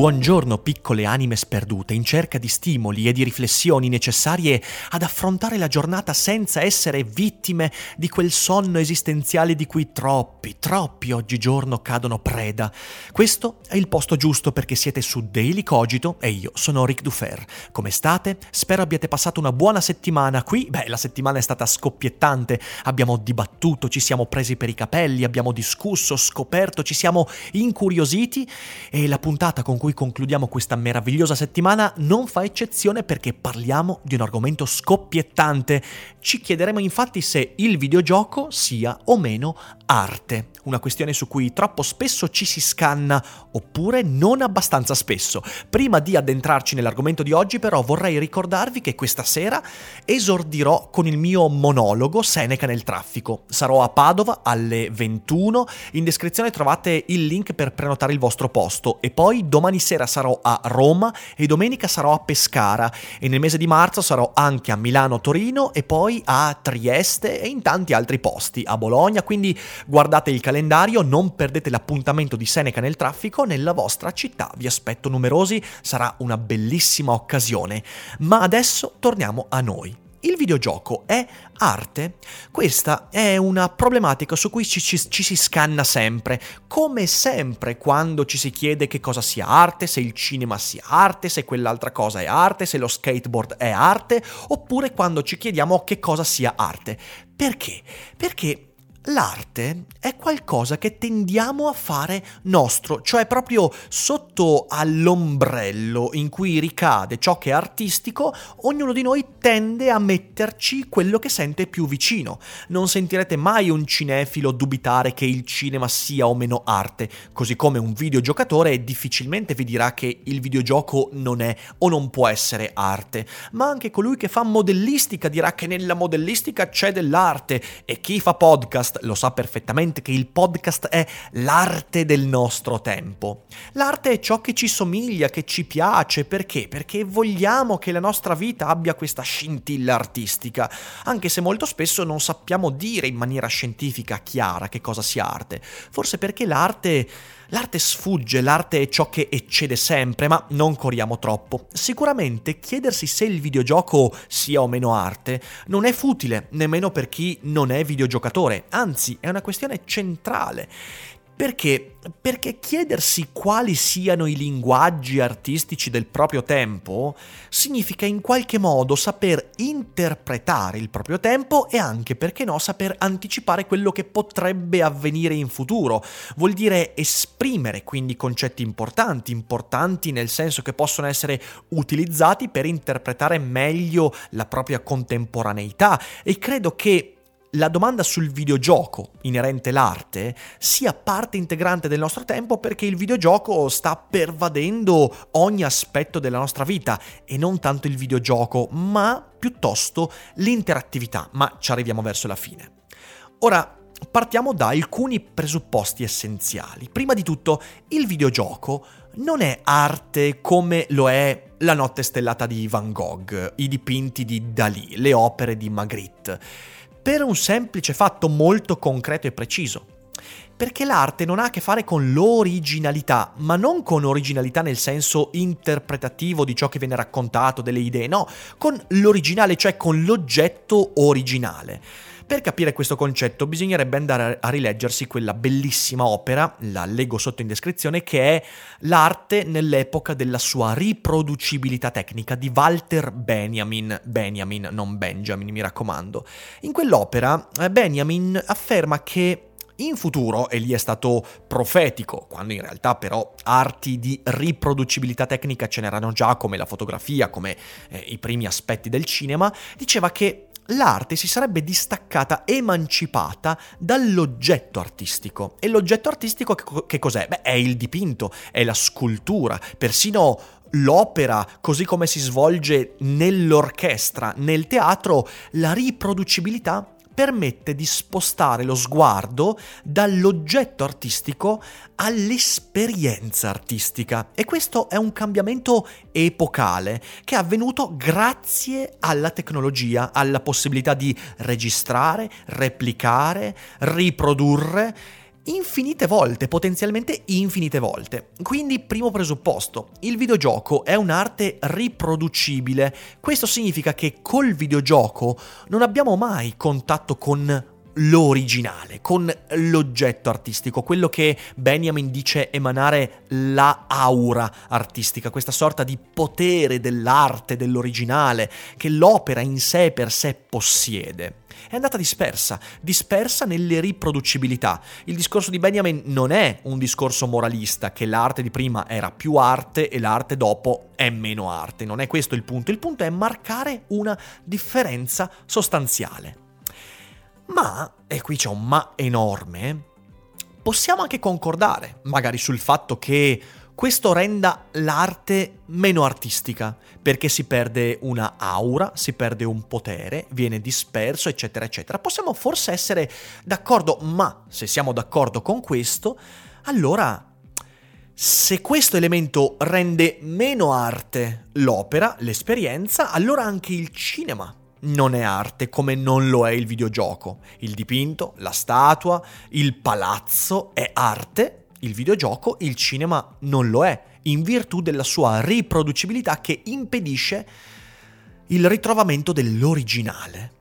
Buongiorno piccole anime sperdute in cerca di stimoli e di riflessioni necessarie ad affrontare la giornata senza essere vittime di quel sonno esistenziale di cui troppi, troppi oggigiorno cadono preda. Questo è il posto giusto perché siete su Daily Cogito e io sono Ric Dufer. Come state? Spero abbiate passato una buona settimana qui. Beh, la settimana è stata scoppiettante. Abbiamo dibattuto, ci siamo presi per i capelli, abbiamo discusso, scoperto, ci siamo incuriositi e la puntata con cui concludiamo questa meravigliosa settimana non fa eccezione perché parliamo di un argomento scoppiettante. Ci chiederemo infatti se il videogioco sia o meno arte, una questione su cui troppo spesso ci si scanna oppure non abbastanza spesso. Prima di addentrarci nell'argomento di oggi però vorrei ricordarvi che questa sera esordirò con il mio monologo Seneca nel traffico. Sarò a Padova alle 21, in descrizione trovate il link per prenotare il vostro posto e poi domani sera sarò a Roma e domenica sarò a Pescara e nel mese di marzo sarò anche a Milano, Torino e poi a Trieste e in tanti altri posti, a Bologna, quindi guardate il calendario, non perdete l'appuntamento di Seneca nel traffico nella vostra città, vi aspetto numerosi, sarà una bellissima occasione. Ma adesso torniamo a noi. Il videogioco è arte? Questa è una problematica su cui ci, ci, ci, si scanna sempre, come sempre quando ci si chiede che cosa sia arte, se il cinema sia arte, se quell'altra cosa è arte, se lo skateboard è arte, oppure quando ci chiediamo che cosa sia arte. Perché? Perché L'arte è qualcosa che tendiamo a fare nostro, cioè proprio sotto all'ombrello in cui ricade ciò che è artistico, ognuno di noi tende a metterci quello che sente più vicino. Non sentirete mai un cinefilo dubitare che il cinema sia o meno arte, così come un videogiocatore difficilmente vi dirà che il videogioco non è o non può essere arte, ma anche colui che fa modellistica dirà che nella modellistica c'è dell'arte e chi fa podcast lo sa perfettamente che il podcast è l'arte del nostro tempo. L'arte è ciò che ci somiglia, che ci piace, perché? Perché vogliamo che la nostra vita abbia questa scintilla artistica, anche se molto spesso non sappiamo dire in maniera scientifica chiara che cosa sia arte. Forse perché l'arte L'arte sfugge, l'arte è ciò che eccede sempre, ma non corriamo troppo. Sicuramente chiedersi se il videogioco sia o meno arte non è futile, nemmeno per chi non è videogiocatore, anzi è una questione centrale. Perché? Perché chiedersi quali siano i linguaggi artistici del proprio tempo significa in qualche modo saper interpretare il proprio tempo e anche, perché no, saper anticipare quello che potrebbe avvenire in futuro. Vuol dire esprimere quindi concetti importanti, importanti nel senso che possono essere utilizzati per interpretare meglio la propria contemporaneità e credo che la domanda sul videogioco inerente l'arte sia parte integrante del nostro tempo perché il videogioco sta pervadendo ogni aspetto della nostra vita e non tanto il videogioco, ma piuttosto l'interattività, ma ci arriviamo verso la fine. Ora, partiamo da alcuni presupposti essenziali. Prima di tutto, il videogioco non è arte come lo è la notte stellata di Van Gogh, i dipinti di Dalì, le opere di Magritte per un semplice fatto molto concreto e preciso. Perché l'arte non ha a che fare con l'originalità, ma non con originalità nel senso interpretativo di ciò che viene raccontato, delle idee, no, con l'originale, cioè con l'oggetto originale. Per capire questo concetto bisognerebbe andare a rileggersi quella bellissima opera, la leggo sotto in descrizione, che è L'arte nell'epoca della sua riproducibilità tecnica di Walter Benjamin. Benjamin, non Benjamin, mi raccomando. In quell'opera eh, Benjamin afferma che in futuro, e lì è stato profetico, quando in realtà però arti di riproducibilità tecnica ce n'erano già come la fotografia, come eh, i primi aspetti del cinema, diceva che l'arte si sarebbe distaccata, emancipata dall'oggetto artistico. E l'oggetto artistico che, cos'è? Beh, è il dipinto, è la scultura, persino l'opera, così come si svolge nell'orchestra, nel teatro, la riproducibilità permette di spostare lo sguardo dall'oggetto artistico all'esperienza artistica. E questo è un cambiamento epocale che è avvenuto grazie alla tecnologia, alla possibilità di registrare, replicare, riprodurre infinite volte, potenzialmente infinite volte. Quindi, primo presupposto, il videogioco è un'arte riproducibile. Questo significa che col videogioco non abbiamo mai contatto con l'originale, con l'oggetto artistico, quello che Benjamin dice emanare la aura artistica, questa sorta di potere dell'arte, dell'originale, che l'opera in sé per sé possiede è andata dispersa, dispersa nelle riproducibilità. Il discorso di Benjamin non è un discorso moralista, che l'arte di prima era più arte e l'arte dopo è meno arte, non è questo il punto, il punto è marcare una differenza sostanziale. Ma, e qui c'è un ma enorme, possiamo anche concordare, magari sul fatto che questo renda l'arte meno artistica, perché si perde una aura, si perde un potere, viene disperso, eccetera, eccetera. Possiamo forse essere d'accordo, ma se siamo d'accordo con questo, allora se questo elemento rende meno arte l'opera, l'esperienza, allora anche il cinema non è arte come non lo è il videogioco. Il dipinto, la statua, il palazzo è arte il videogioco, il cinema non lo è, in virtù della sua riproducibilità che impedisce il ritrovamento dell'originale.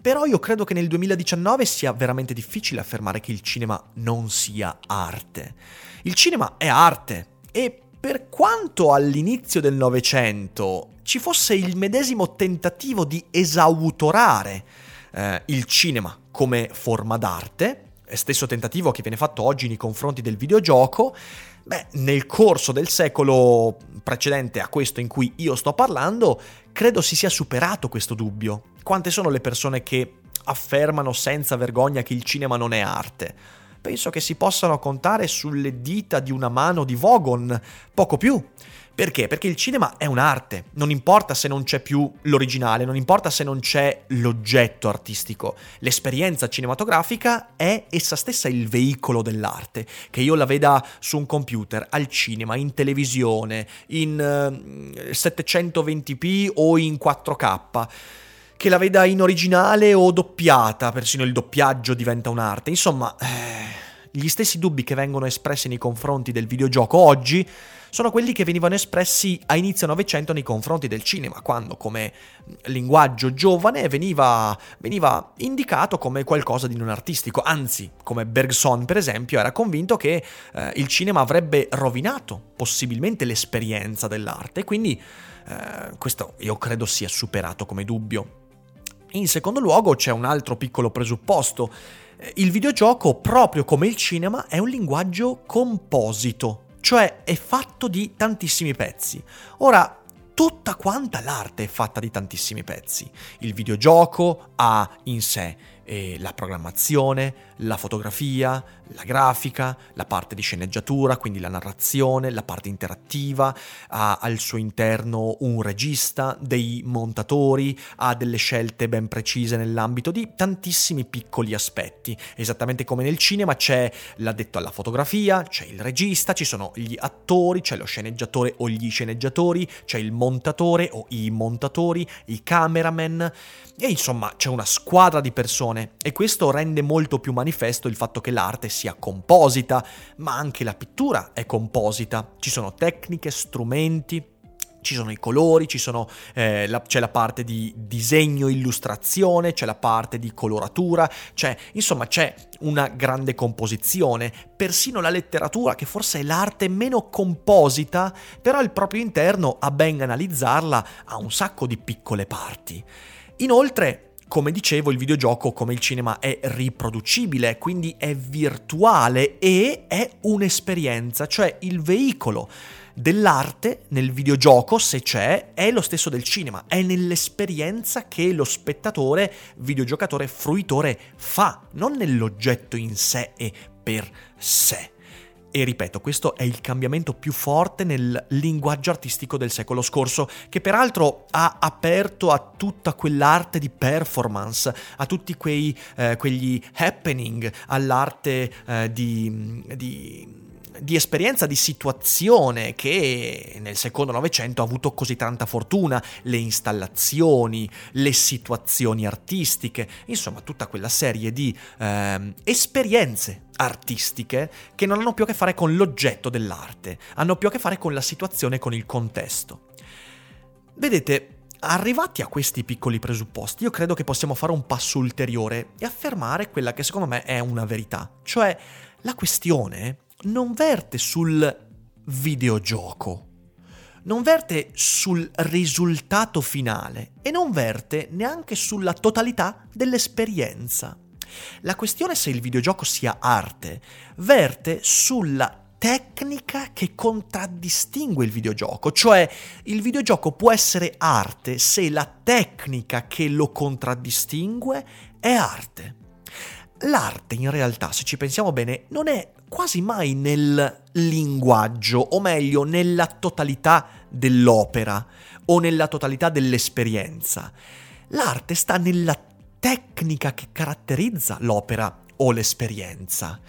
Però io credo che nel 2019 sia veramente difficile affermare che il cinema non sia arte. Il cinema è arte e per quanto all'inizio del Novecento ci fosse il medesimo tentativo di esautorare eh, il cinema come forma d'arte, stesso tentativo che viene fatto oggi nei confronti del videogioco, beh, nel corso del secolo precedente a questo in cui io sto parlando, credo si sia superato questo dubbio. Quante sono le persone che affermano senza vergogna che il cinema non è arte? Penso che si possano contare sulle dita di una mano di Vogon, poco più. Perché? Perché il cinema è un'arte, non importa se non c'è più l'originale, non importa se non c'è l'oggetto artistico, l'esperienza cinematografica è essa stessa il veicolo dell'arte, che io la veda su un computer, al cinema, in televisione, in eh, 720p o in 4K che la veda in originale o doppiata, persino il doppiaggio diventa un'arte. Insomma, eh, gli stessi dubbi che vengono espressi nei confronti del videogioco oggi sono quelli che venivano espressi a inizio Novecento nei confronti del cinema, quando come linguaggio giovane veniva, veniva indicato come qualcosa di non artistico, anzi, come Bergson per esempio era convinto che eh, il cinema avrebbe rovinato possibilmente l'esperienza dell'arte, quindi eh, questo io credo sia superato come dubbio. In secondo luogo c'è un altro piccolo presupposto. Eh, il videogioco, proprio come il cinema, è un linguaggio composito, cioè è fatto di tantissimi pezzi. Ora, tutta quanta l'arte è fatta di tantissimi pezzi. Il videogioco ha in sé eh, la programmazione, la fotografia, la grafica, la parte di sceneggiatura, quindi la narrazione, la parte interattiva, ha al suo interno un regista, dei montatori, ha delle scelte ben precise nell'ambito di tantissimi piccoli aspetti. Esattamente come nel cinema c'è l'addetto alla fotografia, c'è il regista, ci sono gli attori, c'è lo sceneggiatore o gli sceneggiatori, c'è il montatore o i montatori, i cameraman e insomma c'è una squadra di persone illustrazione e questo rende molto più manifesto il fatto che l'arte sia composita, ma anche la pittura è composita. Ci sono tecniche, strumenti, ci sono i colori, sono, eh, la, c'è la parte di disegno, illustrazione, c'è la parte di coloratura, c'è, insomma c'è una grande composizione, persino la letteratura che forse è l'arte meno composita, però al proprio interno, a ben analizzarla, ha un sacco di piccole parti. Inoltre, come dicevo, il videogioco, come il cinema, è riproducibile, quindi è virtuale e è un'esperienza, cioè il veicolo dell'arte nel videogioco, se c'è, è lo stesso del cinema, è nell'esperienza che lo spettatore, videogiocatore, fruitore fa, non nell'oggetto in sé e per sé. E ripeto, questo è il cambiamento più forte nel linguaggio artistico del secolo scorso, che peraltro ha aperto a tutta quell'arte di performance, a tutti quei, eh, quegli happening, all'arte eh, di, di di esperienza, di situazione che nel secondo Novecento ha avuto così tanta fortuna, le installazioni, le situazioni artistiche, insomma tutta quella serie di eh, esperienze artistiche che non hanno più a che fare con l'oggetto dell'arte, hanno più a che fare con la situazione, con il contesto. Vedete, Arrivati a questi piccoli presupposti, io credo che possiamo fare un passo ulteriore e affermare quella che secondo me è una verità, cioè la questione non verte sul videogioco, non verte sul risultato finale e non verte neanche sulla totalità dell'esperienza. La questione se il videogioco sia arte verte sulla tecnica che contraddistingue il videogioco, cioè il videogioco può essere arte se la tecnica che lo contraddistingue è arte. L'arte in realtà, se ci pensiamo bene, non è quasi mai nel linguaggio, o meglio, nella totalità dell'opera o nella totalità dell'esperienza. L'arte sta nella tecnica che caratterizza l'opera o l'esperienza.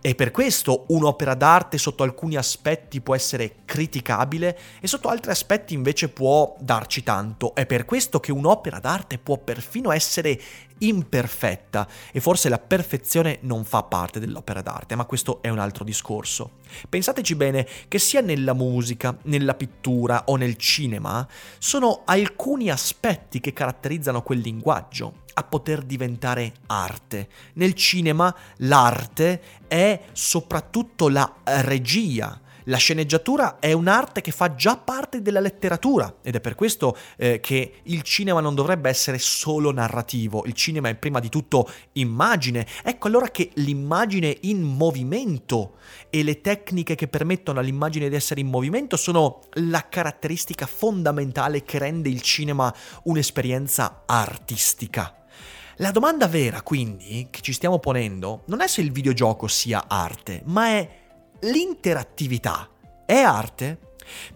E per questo un'opera d'arte sotto alcuni aspetti può essere criticabile e sotto altri aspetti invece può darci tanto. È per questo che un'opera d'arte può perfino essere imperfetta e forse la perfezione non fa parte dell'opera d'arte, ma questo è un altro discorso. Pensateci bene che sia nella musica, nella pittura o nel cinema sono alcuni aspetti che caratterizzano quel linguaggio a poter diventare arte. Nel cinema l'arte è soprattutto la regia, la sceneggiatura è un'arte che fa già parte della letteratura ed è per questo eh, che il cinema non dovrebbe essere solo narrativo, il cinema è prima di tutto immagine. Ecco allora che l'immagine in movimento e le tecniche che permettono all'immagine di essere in movimento sono la caratteristica fondamentale che rende il cinema un'esperienza artistica. La domanda vera, quindi, che ci stiamo ponendo, non è se il videogioco sia arte, ma è l'interattività è arte?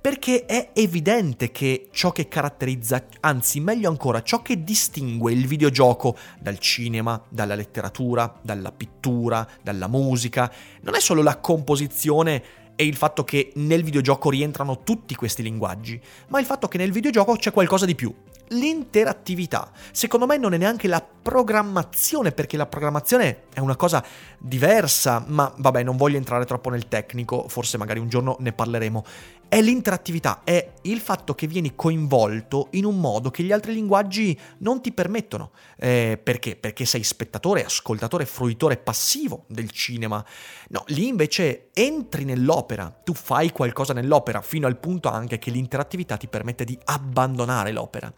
Perché è evidente che ciò che caratterizza, anzi meglio ancora, ciò che distingue il videogioco dal cinema, dalla letteratura, dalla pittura, dalla musica, non è solo la composizione e il fatto che nel videogioco rientrano tutti questi linguaggi, ma il fatto che nel videogioco c'è qualcosa di più, l'interattività. Secondo me non è neanche la programmazione, perché la programmazione è una cosa diversa, ma vabbè, non voglio entrare troppo nel tecnico, forse magari un giorno ne parleremo. È l'interattività, è il fatto che vieni coinvolto in un modo che gli altri linguaggi non ti permettono. Eh, perché? Perché sei spettatore, ascoltatore, fruitore passivo del cinema. No, lì invece entri nell'opera, tu fai qualcosa nell'opera, fino al punto anche che l'interattività ti permette di abbandonare l'opera.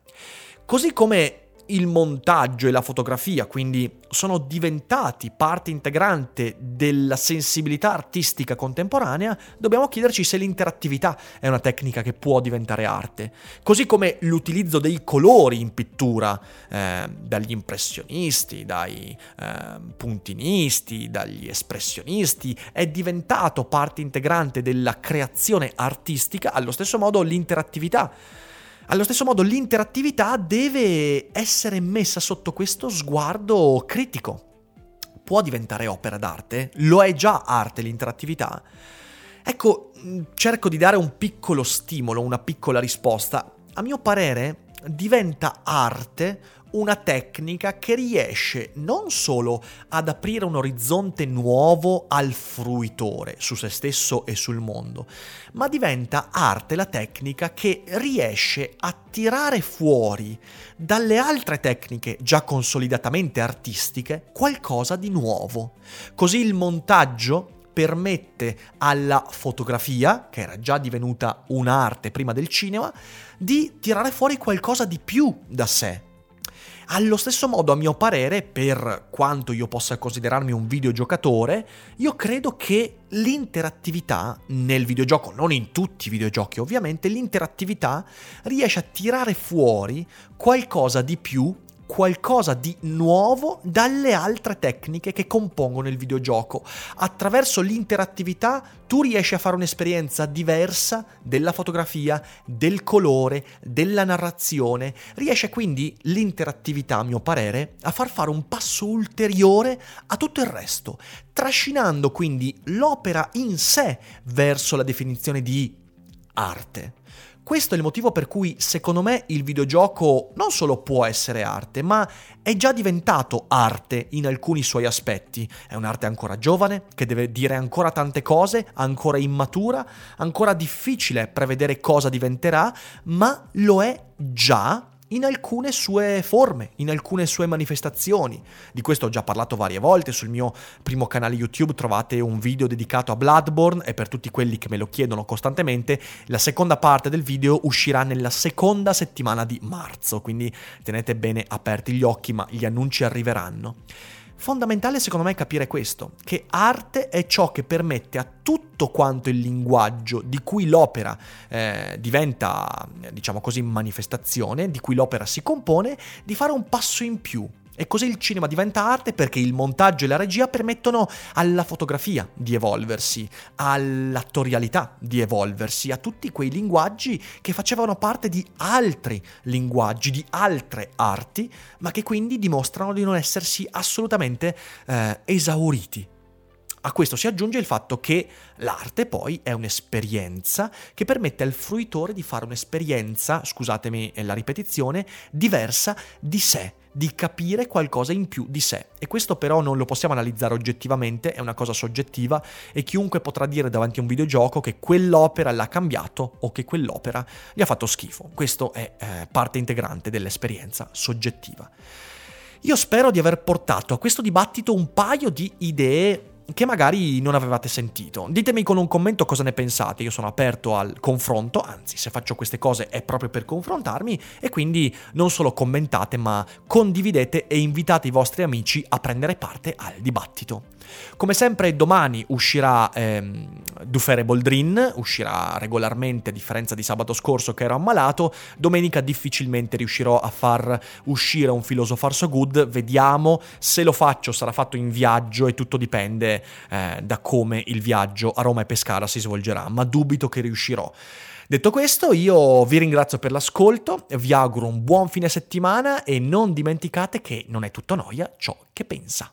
Così come il montaggio e la fotografia, quindi sono diventati parte integrante della sensibilità artistica contemporanea, dobbiamo chiederci se l'interattività è una tecnica che può diventare arte. Così come l'utilizzo dei colori in pittura, eh, dagli impressionisti, dai eh, puntinisti, dagli espressionisti, è diventato parte integrante della creazione artistica, allo stesso modo l'interattività allo stesso modo l'interattività deve essere messa sotto questo sguardo critico. Può diventare opera d'arte? Lo è già arte l'interattività? Ecco, mm, cerco di dare un piccolo stimolo, una piccola risposta. A mio parere diventa arte una tecnica che riesce non solo ad aprire un orizzonte nuovo al fruitore su se stesso e sul mondo, ma diventa arte la tecnica che riesce a tirare fuori dalle altre tecniche già consolidatamente artistiche qualcosa di nuovo. Così il montaggio permette alla fotografia, che era già divenuta un'arte prima del cinema, di tirare fuori qualcosa di più da sé. Allo stesso modo, a mio parere, per quanto io possa considerarmi un videogiocatore, io credo che l'interattività nel videogioco, non in tutti i videogiochi ovviamente, l'interattività riesce a tirare fuori qualcosa di più qualcosa di nuovo dalle altre tecniche che compongono il videogioco. Attraverso l'interattività tu riesci a fare un'esperienza diversa della fotografia, del colore, della narrazione. Riesce quindi l'interattività, a mio parere, a far fare un passo ulteriore a tutto il resto, trascinando quindi l'opera in sé verso la definizione di arte. Questo è il motivo per cui secondo me il videogioco non solo può essere arte, ma è già diventato arte in alcuni suoi aspetti. È un'arte ancora giovane, che deve dire ancora tante cose, ancora immatura, ancora difficile prevedere cosa diventerà, ma lo è già in alcune sue forme, in alcune sue manifestazioni. Di questo ho già parlato varie volte, sul mio primo canale YouTube trovate un video dedicato a Bloodborne e per tutti quelli che me lo chiedono costantemente, la seconda parte del video uscirà nella seconda settimana di marzo, quindi tenete bene aperti gli occhi, ma gli annunci arriveranno. Fondamentale secondo me capire questo, che arte è ciò che permette a tutto quanto il linguaggio di cui l'opera eh, diventa, diciamo così, manifestazione, di cui l'opera si compone, di fare un passo in più, e così il cinema diventa arte perché il montaggio e la regia permettono alla fotografia di evolversi, all'attorialità di evolversi, a tutti quei linguaggi che facevano parte di altri linguaggi, di altre arti, ma che quindi dimostrano di non essersi assolutamente eh, esauriti. A questo si aggiunge il fatto che l'arte poi è un'esperienza che permette al fruitore di fare un'esperienza, scusatemi la ripetizione, diversa di sé, di capire qualcosa in più di sé. E questo però non lo possiamo analizzare oggettivamente, è una cosa soggettiva e chiunque potrà dire davanti a un videogioco che quell'opera l'ha cambiato o che quell'opera gli ha fatto schifo. Questo è eh, parte integrante dell'esperienza soggettiva. Io spero di aver portato a questo dibattito un paio di idee che magari non avevate sentito. Ditemi con un commento cosa ne pensate, io sono aperto al confronto, anzi se faccio queste cose è proprio per confrontarmi e quindi non solo commentate ma condividete e invitate i vostri amici a prendere parte al dibattito. Come sempre domani uscirà ehm, Dufere Boldrin, uscirà regolarmente a differenza di sabato scorso che ero ammalato, domenica difficilmente riuscirò a far uscire un Philosopher So Good, vediamo se lo faccio sarà fatto in viaggio e tutto eh, da come il viaggio a Roma e Pescara si svolgerà, ma dubito che riuscirò. Detto questo, io vi ringrazio per l'ascolto, vi auguro un buon fine settimana e non dimenticate che non è tutto noia ciò che pensa.